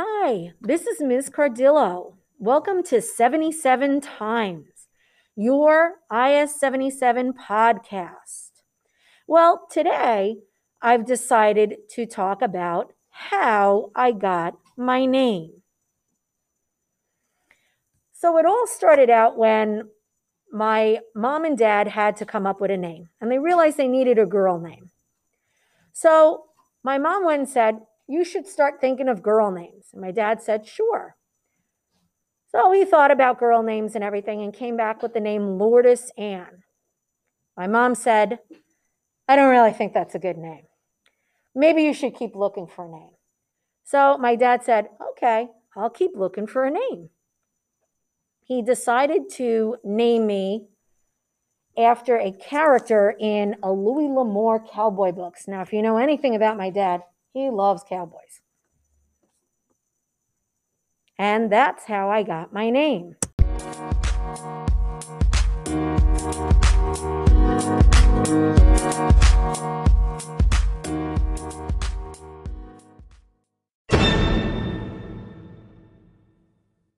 Hi, this is Ms. Cardillo. Welcome to 77 Times, your IS 77 podcast. Well, today I've decided to talk about how I got my name. So it all started out when my mom and dad had to come up with a name and they realized they needed a girl name. So my mom went and said, You should start thinking of girl names. And my dad said, Sure. So he thought about girl names and everything and came back with the name Lourdes Ann. My mom said, I don't really think that's a good name. Maybe you should keep looking for a name. So my dad said, Okay, I'll keep looking for a name. He decided to name me after a character in a Louis L'Amour cowboy books. Now, if you know anything about my dad, he loves cowboys. And that's how I got my name.